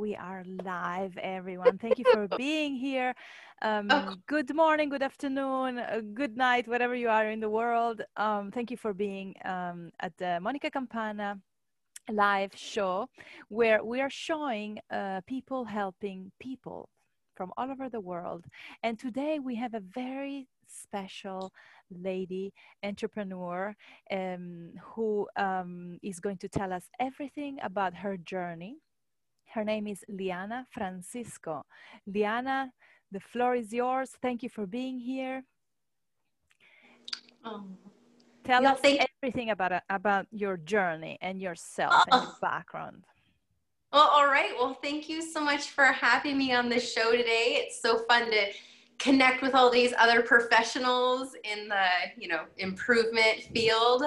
we are live, everyone. Thank you for being here. Um, oh. Good morning, good afternoon, uh, good night, wherever you are in the world. Um, thank you for being um, at the Monica Campana live show where we are showing uh, people helping people from all over the world. And today we have a very special lady entrepreneur um, who um, is going to tell us everything about her journey. Her name is Liana Francisco. Liana, the floor is yours. Thank you for being here. Oh. Tell us everything about, about your journey and yourself oh. and your background. Well, all right. Well, thank you so much for having me on the show today. It's so fun to connect with all these other professionals in the you know improvement field.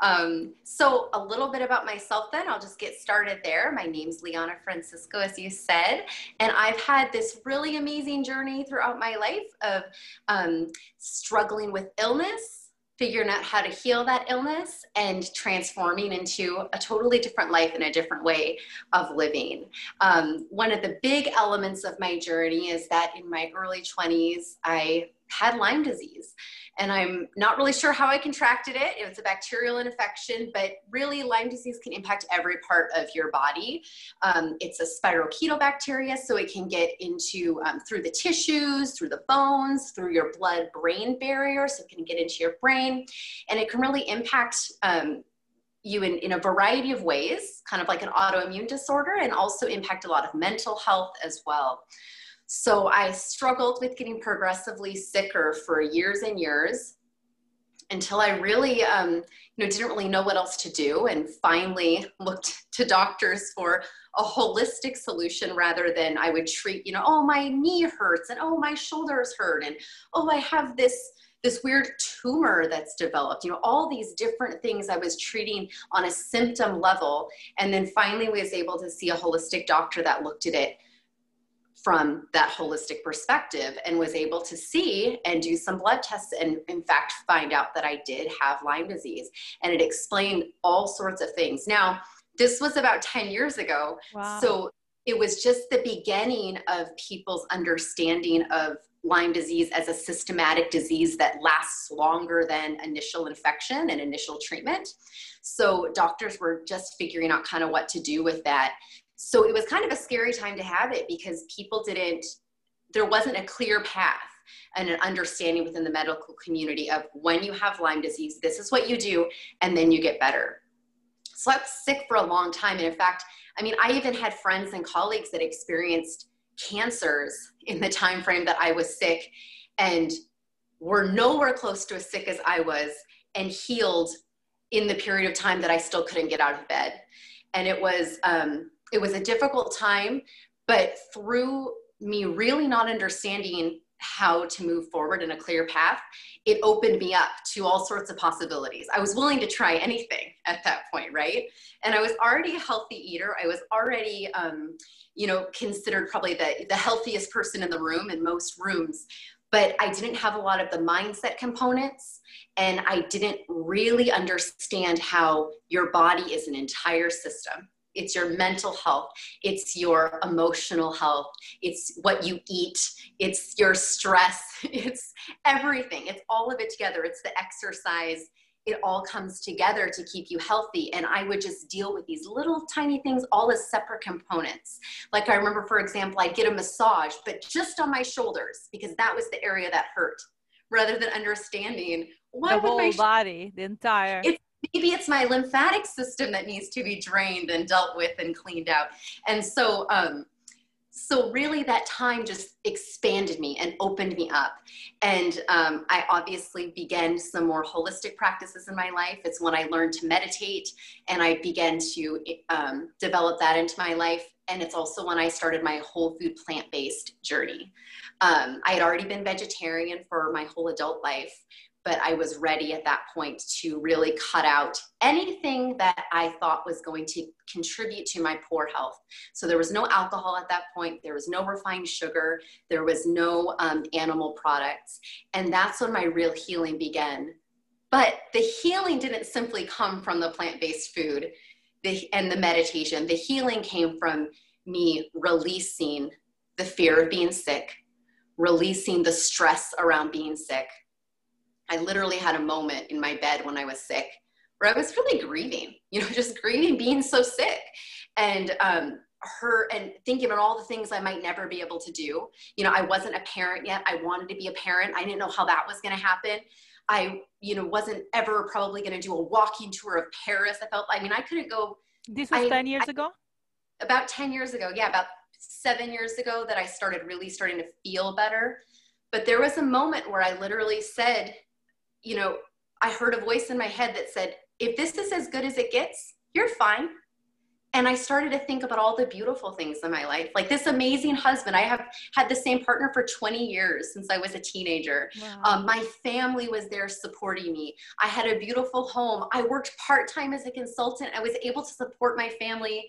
Um, so a little bit about myself then i'll just get started there. My name's liana francisco as you said and i've had this really amazing journey throughout my life of um, struggling with illness figuring out how to heal that illness and transforming into a totally different life and a different way of living. Um, one of the big elements of my journey is that in my early 20s, I had Lyme disease. And I'm not really sure how I contracted it. It was a bacterial infection, but really, Lyme disease can impact every part of your body. Um, it's a spirochetal so it can get into um, through the tissues, through the bones, through your blood brain barrier, so it can get into your brain. And it can really impact. Um, you in, in a variety of ways, kind of like an autoimmune disorder, and also impact a lot of mental health as well. So I struggled with getting progressively sicker for years and years until I really, um, you know, didn't really know what else to do, and finally looked to doctors for a holistic solution rather than I would treat, you know, oh my knee hurts and oh my shoulders hurt and oh I have this this weird tumor that's developed you know all these different things i was treating on a symptom level. And then finally was able to see a holistic doctor that looked at it from that holistic perspective and was able to see and do some blood tests and in fact find out that I did have Lyme disease and it explained all sorts of things. Now, this was about 10 years ago. Wow. So it was just the beginning of people's understanding of Lyme disease as a systematic disease that lasts longer than initial infection and initial treatment. So doctors were just figuring out kind of what to do with that. So it was kind of a scary time to have it because people didn't, there wasn't a clear path and an understanding within the medical community of when you have Lyme disease, this is what you do, and then you get better. So I was sick for a long time. And in fact, I mean, I even had friends and colleagues that experienced cancers in the time frame that I was sick and were nowhere close to as sick as I was and healed in the period of time that I still couldn't get out of bed. And it was, um, it was a difficult time, but through me really not understanding how to move forward in a clear path, it opened me up to all sorts of possibilities. I was willing to try anything at that point, right? And I was already a healthy eater. I was already, um, you know, considered probably the, the healthiest person in the room in most rooms. But I didn't have a lot of the mindset components, and I didn't really understand how your body is an entire system it's your mental health. It's your emotional health. It's what you eat. It's your stress. It's everything. It's all of it together. It's the exercise. It all comes together to keep you healthy. And i would just deal with these little tiny things all as separate components. Like i remember for example i'd get a massage but just on my shoulders because that was the area that hurt rather than understanding why the whole sh- body the entire it's maybe it's my lymphatic system that needs to be drained and dealt with and cleaned out. And so, um, so really that time just expanded me and opened me up. And um, i obviously began some more holistic practices in my life. It's when i learned to meditate and i began to um, develop that into my life. And it's also when i started my whole food plant-based journey. Um, i had already been vegetarian for my whole adult life but I was ready at that point to really cut out anything that I thought was going to contribute to my poor health. So there was no alcohol at that point, there was no refined sugar, there was no um, animal products. And that's when my real healing began. But the healing didn't simply come from the plant based food and the meditation, the healing came from me releasing the fear of being sick, releasing the stress around being sick. I literally had a moment in my bed when I was sick where I was really grieving, you know, just grieving being so sick. And um, her and thinking about all the things I might never be able to do. You know, I wasn't a parent yet. I wanted to be a parent. I didn't know how that was going to happen. I, you know, wasn't ever probably going to do a walking tour of Paris. I felt, like I mean, I couldn't go. This was I, 10 years I, ago? About 10 years ago. Yeah, about seven years ago that I started really starting to feel better. But there was a moment where I literally said, you know, I heard a voice in my head that said, if this is as good as it gets, you're fine and I started to think about all the beautiful things in my life, like this amazing husband. I have had the same partner for 20 years since I was a teenager. Wow. Um, my family was there supporting me. I had a beautiful home. I worked part time as a consultant. I was able to support my family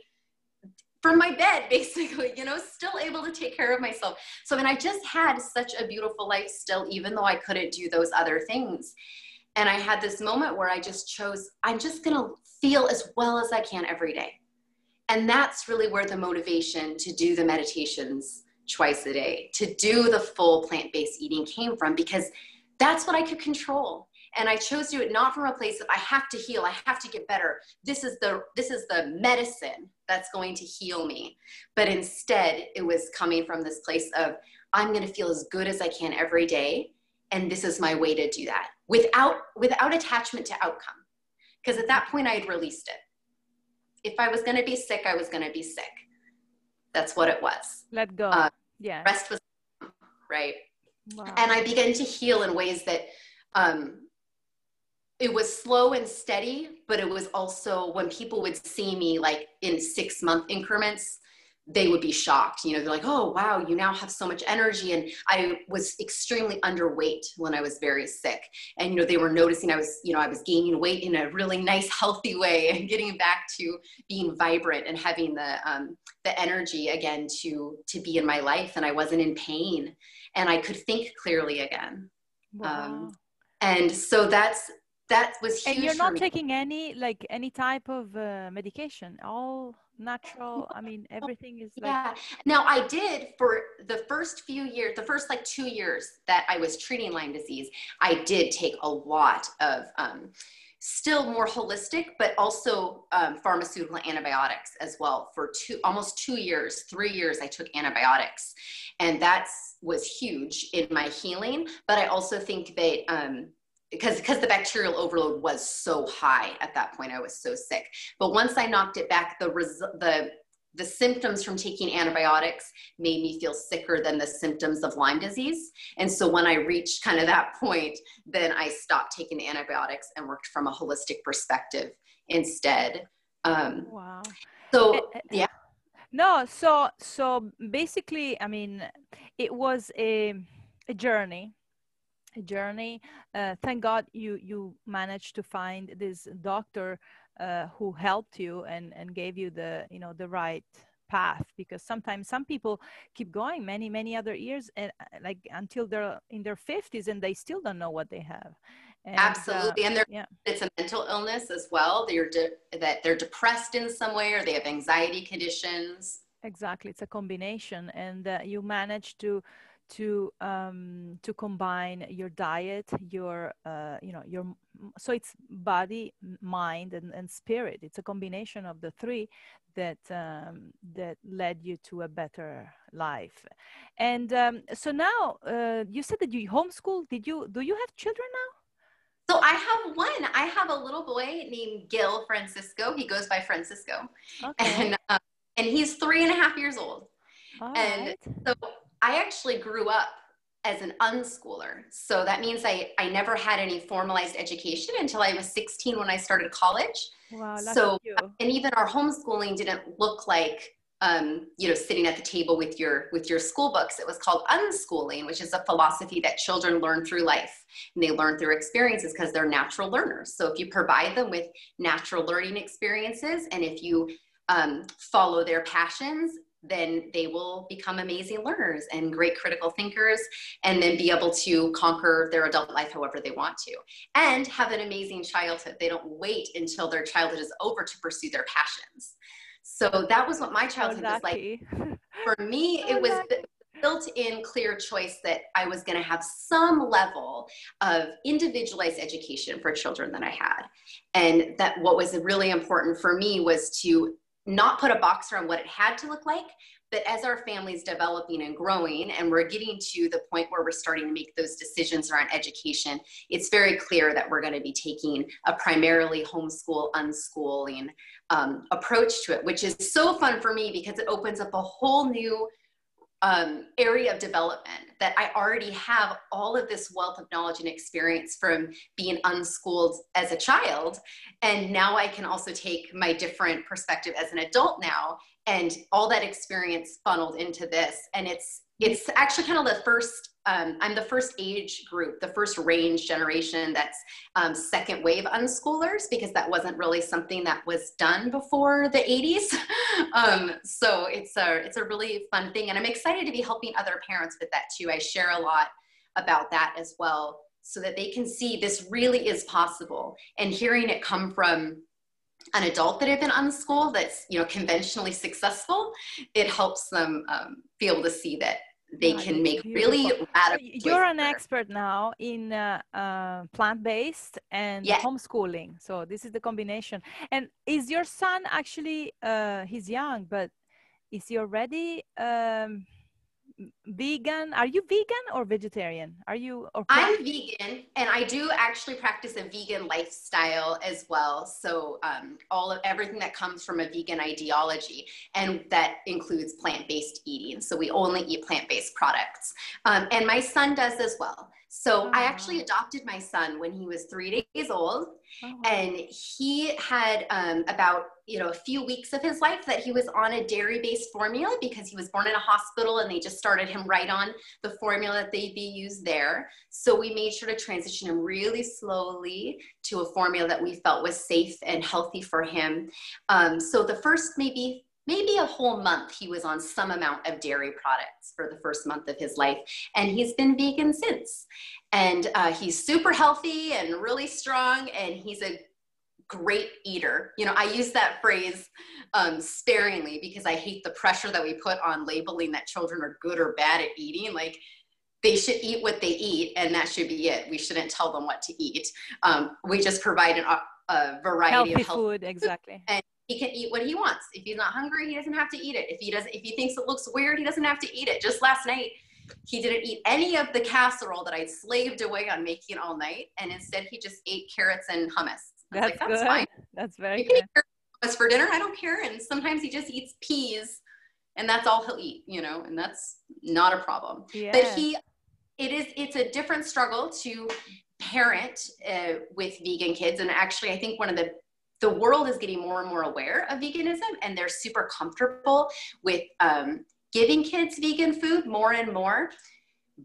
from my bed, basically, you know, still able to take care of myself. So, mean, I just had such a beautiful life still, even though I couldn't do those other things. And I had this moment where I just chose, I'm just gonna feel as well as I can every day and that's really where the motivation to do the meditations twice a day, to do the full plant based eating came from because that's what I could control. And I chose to do it not from a place of I have to heal, I have to get better. This is the this is the medicine that's going to heal me. But instead, it was coming from this place of I'm going to feel as good as I can every day and this is my way to do that without without attachment to outcome. Because at that point I had released it if I was going to be sick, I was going to be sick. That's what it was. Let go. Uh, yeah. Rest was right. Wow. And I began to heal in ways that um, it was slow and steady, but it was also when people would see me like in six month increments, they would be shocked. You know, they're like, oh, wow, you now have so much energy. And I was extremely underweight when I was very sick. And, you know, they were noticing I was, you know, I was gaining weight in a really nice, healthy way and getting back to being vibrant and having the, um, the energy again to, to be in my life. And I wasn't in pain and I could think clearly again. Wow. Um, and so that's, that was huge. And you're not taking any, like any type of uh, medication, all natural i mean everything is like yeah now i did for the first few years the first like two years that i was treating lyme disease i did take a lot of um, still more holistic but also um, pharmaceutical antibiotics as well for two almost two years three years i took antibiotics and that was huge in my healing but i also think that um, because because the bacterial overload was so high at that point i was so sick but once i knocked it back the res- the the symptoms from taking antibiotics made me feel sicker than the symptoms of Lyme disease. And so when I reached kind of that point, then I stopped taking antibiotics and worked from a holistic perspective instead. Um, wow. So, eh, eh, yeah. No, so so basically, I mean, it was a a journey journey. Uh, thank God you you managed to find this doctor uh, who helped you and and gave you the you know the right path because sometimes some people keep going many many other years and uh, like until they're in their 50s and they still don't know what they have and, absolutely uh, and yeah. it's a mental illness as well they're de- that they're depressed in some way or they have anxiety conditions exactly it's a combination and uh, you manage to to um, to combine your diet, your uh, you know your so it's body, mind, and, and spirit. It's a combination of the three that um, that led you to a better life. And um, so now uh, you said that you homeschool. Did you do you have children now? So I have one. I have a little boy named Gil Francisco. He goes by Francisco, okay. and um, and he's three and a half years old. All and right. so I actually grew up as an unschooler. So that means I, I never had any formalized education until I was 16 when I started college. Wow, so, and even our homeschooling didn't look like, um, you know, sitting at the table with your, with your school books. It was called unschooling, which is a philosophy that children learn through life and they learn through experiences because they're natural learners. So if you provide them with natural learning experiences and if you um, follow their passions then they will become amazing learners and great critical thinkers and then be able to conquer their adult life however they want to and have an amazing childhood. They don't wait until their childhood is over to pursue their passions. So that was what my childhood was like. For me, it was built in clear choice that I was going to have some level of individualized education for children that I had. And that what was really important for me was to not put a box around what it had to look like, but as our family's developing and growing and we're getting to the point where we're starting to make those decisions around education, it's very clear that we're going to be taking a primarily homeschool, unschooling um, approach to it, which is so fun for me because it opens up a whole new um, area of development that I already have all of this wealth of knowledge and experience from being unschooled as a child. And now I can also take my different perspective as an adult now and all that experience funneled into this. And it's it's actually kind of the first um, i'm the first age group the first range generation that's um, second wave unschoolers because that wasn't really something that was done before the 80s um, so it's a it's a really fun thing and i'm excited to be helping other parents with that too. I share a lot about that as well so that they can see this really is possible. And hearing it come from an adult that have been unschooled that's you know conventionally successful it helps them um, be able to see that they can make really radical you're an expert now in uh, uh, plant-based and yes. homeschooling. So this is the combination. And is your son actually uh, he's young but is he already um, vegan? Are you vegan or vegetarian? Are you or i'm vegan and i do actually practice a vegan lifestyle as well. So um, all of everything that comes from a vegan ideology and that includes plant-based eating. So we only eat plant-based products. Um, and my son does as well so I actually adopted my son when he was three days old, oh, and he had um, about you know a few weeks of his life that he was on a dairy-based formula because he was born in a hospital and they just started him right on the formula that they'd be used there. So we made sure to transition him really slowly to a formula that we felt was safe and healthy for him. Um, so the first maybe maybe a whole month he was on some amount of dairy products for the first month of his life and he's been vegan since. And uh, he's super healthy and really strong and he's a great eater. You know i use that phrase um, sparingly because i hate the pressure that we put on labeling that children are good or bad at eating. Like they should eat what they eat and that should be it. We shouldn't tell them what to eat. Um, we just provide an, a variety healthy of healthy food exactly. and he can eat what he wants. If he's not hungry, he doesn't have to eat it. If he doesn't, if he thinks it looks weird, he doesn't have to eat it. Just last night, he didn't eat any of the casserole that I slaved away on making all night, and instead he just ate carrots and hummus. That's, like, That's good. fine. That's very you good. hummus for dinner. I don't care. And sometimes he just eats peas, and that's all he'll eat. You know, and that's not a problem. Yeah. But he, it is. It's a different struggle to parent uh, with vegan kids, and actually, I think one of the the world is getting more and more aware of veganism and they're super comfortable with um, giving kids vegan food more and more.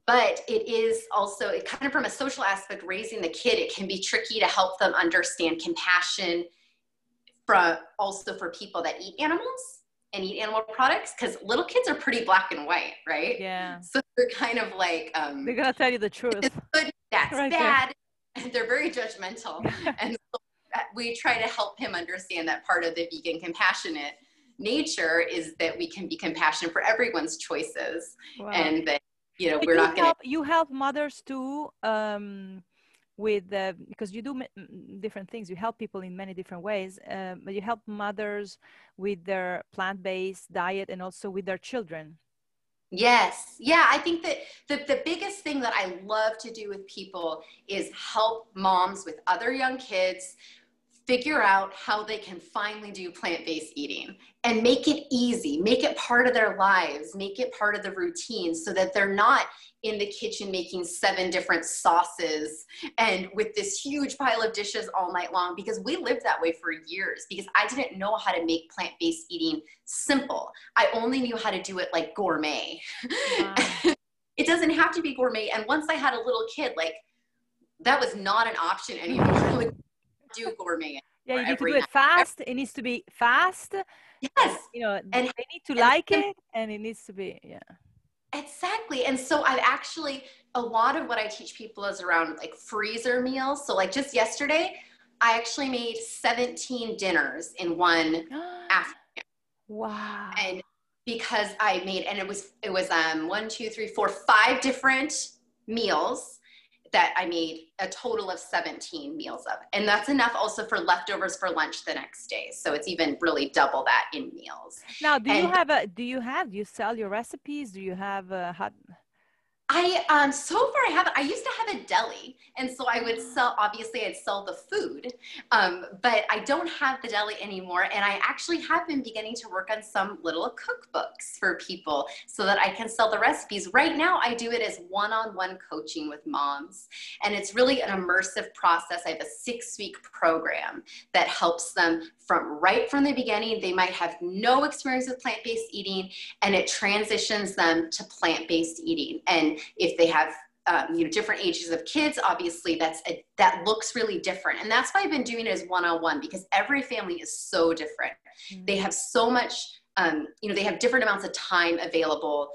But it is also it kind of from a social aspect raising the kid it can be tricky to help them understand compassion from also for people that eat animals and eat animal products because little kids are pretty black and white right? Yeah. So they're kind of like um, they're gonna tell you the truth. good, that's right bad there. and they're very judgmental. And so we try to help him understand that part of the vegan compassionate nature is that we can be compassionate for everyone's choices wow. and that you know but we're you not going to you help mothers too um, with uh, because you do m- different things you help people in many different ways uh, but you help mothers with their plant-based diet and also with their children Yes. Yeah. I think that the, the biggest thing that I love to do with people is help moms with other young kids figure out how they can finally do plant-based eating and make it easy make it part of their lives make it part of the routine so that they're not in the kitchen making seven different sauces and with this huge pile of dishes all night long because we lived that way for years because I didn't know how to make plant-based eating simple. I only knew how to do it like gourmet. Wow. it doesn't have to be gourmet and once I had a little kid like that was not an option anymore do gourmet. Yeah, you need to do it fast. It needs to be fast. Yes. You know, and they need to like it and it needs to be, yeah. Exactly. And so I've actually, a lot of what I teach people is around like freezer meals. So, like just yesterday, I actually made 17 dinners in one afternoon. Wow. And because I made, and it was, it was um, one, two, three, four, five different meals that I made a total of 17 meals of. And that's enough also for leftovers for lunch the next day. So it's even really double that in meals. Now, do And- you have a, do you have, do you sell your recipes? Do you have a, how, I um so far I haven't. I used to have a deli, and so I would sell. Obviously, I'd sell the food, um, but I don't have the deli anymore. And I actually have been beginning to work on some little cookbooks for people so that I can sell the recipes. Right now, I do it as one-on-one coaching with moms, and it's really an immersive process. I have a six-week program that helps them from right from the beginning. They might have no experience with plant-based eating, and it transitions them to plant-based eating. And if they have um, you know different ages of kids obviously that's a, that looks really different and that's why i've been doing it as one-on-one because every family is so different they have so much um, you know they have different amounts of time available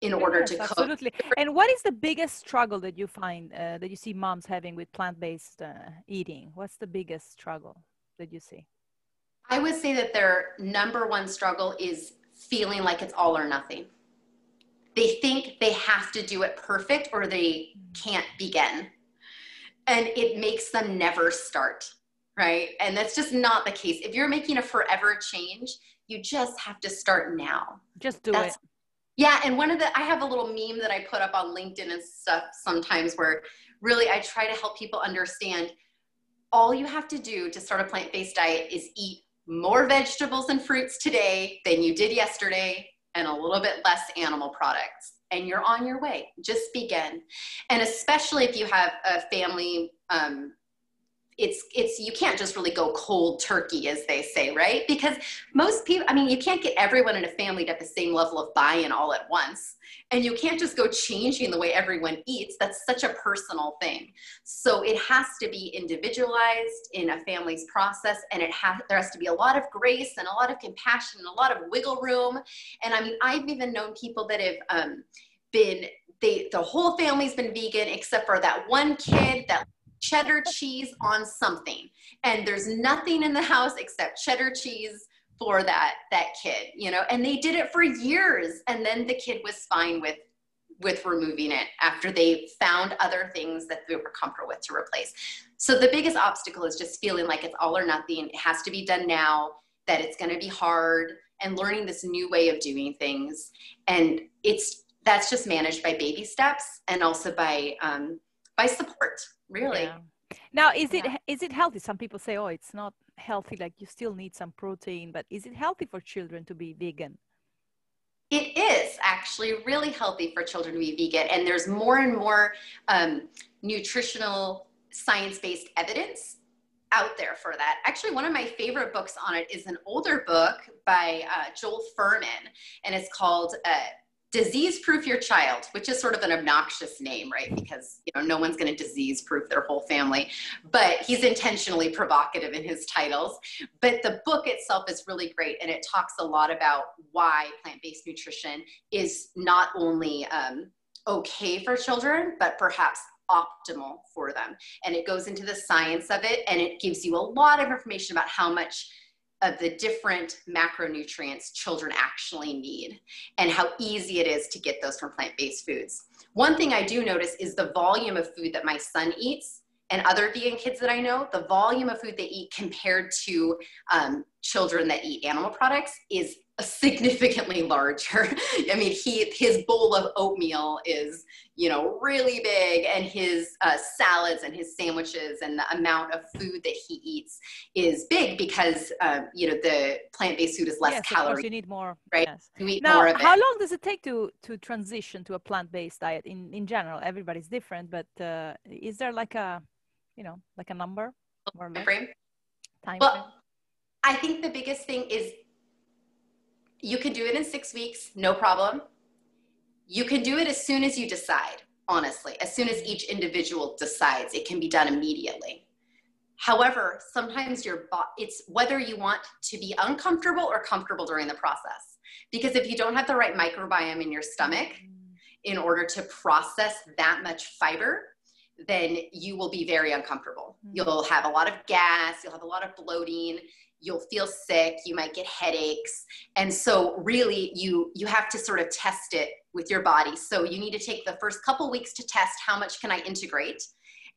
in order Yes, to cook absolutely. And what is the biggest struggle that you find uh, that you see moms having with plant-based uh, eating? What's the biggest struggle that you see? i would say that their number one struggle is feeling like it's all or nothing they think they have to do it perfect or they can't begin. And it makes them never start, right? And that's just not the case. If you're making a forever change, you just have to start now. Just do That's- it. Yeah, and one of the I have a little meme that I put up on LinkedIn and stuff sometimes where really I try to help people understand all you have to do to start a plant-based diet is eat more vegetables and fruits today than you did yesterday and a little bit less animal products and you're on your way. Just begin. And especially if you have a family um, it's it's you can't just really go cold turkey as they say right? Because most people i mean you can't get everyone in a family to have the same level of buy-in all at once. And you can't just go changing the way everyone eats. That's such a personal thing. So it has to be individualized in a family's process and it has there has to be a lot of grace and a lot of compassion and a lot of wiggle room. And i mean i've even known people that have um, been they the whole family's been vegan except for that one kid that cheddar cheese on something. And there's nothing in the house except cheddar cheese for that that kid you know? And they did it for years. And then the kid was fine with with removing it after they found other things that they were comfortable with to replace. So the biggest obstacle is just feeling like it's all or nothing. It has to be done now that it's going to be hard and learning this new way of doing things. And it's that's just managed by baby steps and also by um, by support really Yeah. Now, is it Yeah. is it healthy? Some people say, "Oh, it's not healthy. Like you still need some protein." But is it healthy for children to be vegan? It is actually really healthy for children to be vegan, and there's more and more um, nutritional science based evidence out there for that. Actually, one of my favorite books on it is an older book by uh, Joel Fuhrman, and it's called uh, Disease Proof Your Child, which is sort of an obnoxious name, right? Because you know no one's going to disease proof their whole family, but he's intentionally provocative in his titles. But the book itself is really great, and it talks a lot about why plant-based nutrition is not only um, okay for children, but perhaps optimal for them. And it goes into the science of it, and it gives you a lot of information about how much of the different macronutrients children actually need and how easy it is to get those from plant-based foods. One thing I do notice is the volume of food that my son eats and other vegan kids that I know, the volume of food they eat compared to um, children that eat animal products is significantly larger. I mean, he his bowl of oatmeal is you know really big, and his uh, salads and his sandwiches and the amount of food that he eats is big because um, you know the plant based food is less yes, calorie. you need more. right? Yes. Now, more of how long does it take to to transition to a plant-based diet? In in general, everybody's different, but uh, is there like a, you know, like a number or less Frame? time frame? Well, I think the biggest thing is you can do it in six weeks, no problem. You can do it as soon as you decide, honestly, as soon as each individual decides. It can be done immediately. However, sometimes your bo- it's whether you want to be uncomfortable or comfortable during the process. Because if you don't have the right microbiome in your stomach in order to process that much fiber, then you will be very uncomfortable. Mm. You'll have a lot of gas, you'll have a lot of bloating, you'll feel sick you might get headaches. And so really you you have to sort of test it with your body. So you need to take the first couple weeks to test how much can i integrate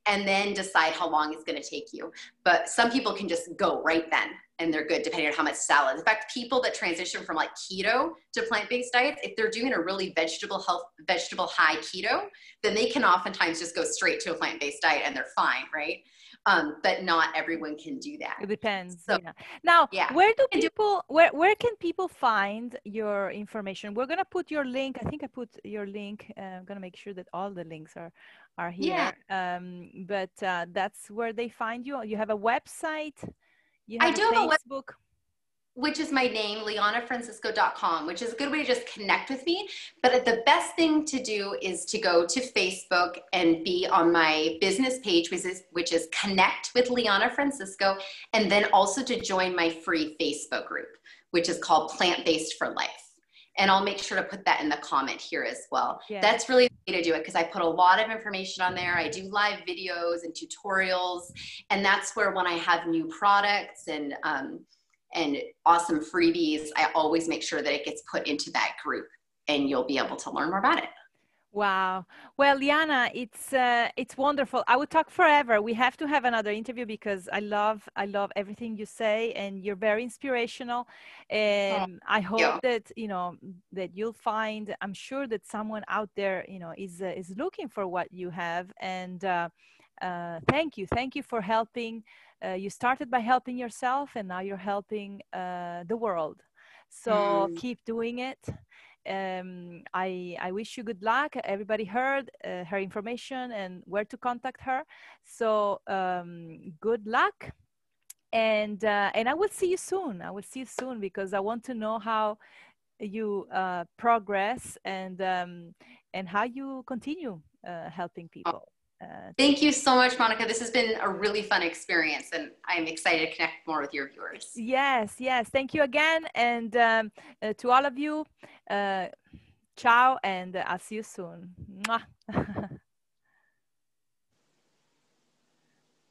and then decide how long it's going to take you but some people can just go right then and they're good depending on how much salad. In fact, people that transition from like keto to plant-based diets, if they're doing a really vegetable health, vegetable high keto, then they can oftentimes just go straight to a plant-based diet and they're fine, right? Um, but not everyone can do that. It depends. So, yeah. Now, yeah. where do people where where can people find your information? We're gonna put your link. I think I put your link. Uh, I'm gonna make sure that all the links are are here. Yeah. Um, but uh, that's where they find you. You have a website. You have I do have a Facebook. Which is my name, lianafrancisco.com, which is a good way to just connect with me. But the best thing to do is to go to Facebook and be on my business page, which is, which is Connect with Liana Francisco, and then also to join my free Facebook group, which is called Plant Based for Life and I'll make sure to put that in the comment here as well. Yeah. That's really the way to do it because I put a lot of information on there. I do live videos and tutorials, and that's where when I have new products and um, and awesome freebies, I always make sure that it gets put into that group, and you'll be able to learn more about it. Wow. Well, Liana, it's uh, it's wonderful. I would talk forever. We have to have another interview because I love I love everything you say, and you're very inspirational. And oh, I hope yeah. that you know that you'll find. I'm sure that someone out there, you know, is uh, is looking for what you have. And uh, uh thank you, thank you for helping. Uh, you started by helping yourself, and now you're helping uh, the world. So mm. keep doing it um, I, I wish you good luck. Everybody heard uh, her information and where to contact her. So um, good luck. And, uh, and I will see you soon. I will see you soon because I want to know how you uh, progress and, um, and how you continue uh, helping people. Uh, Thank you so much, Monica. This has been a really fun experience, and I'm excited to connect more with your viewers. Yes, yes. Thank you again. And um, uh, to all of you, uh, ciao, and I'll see you soon.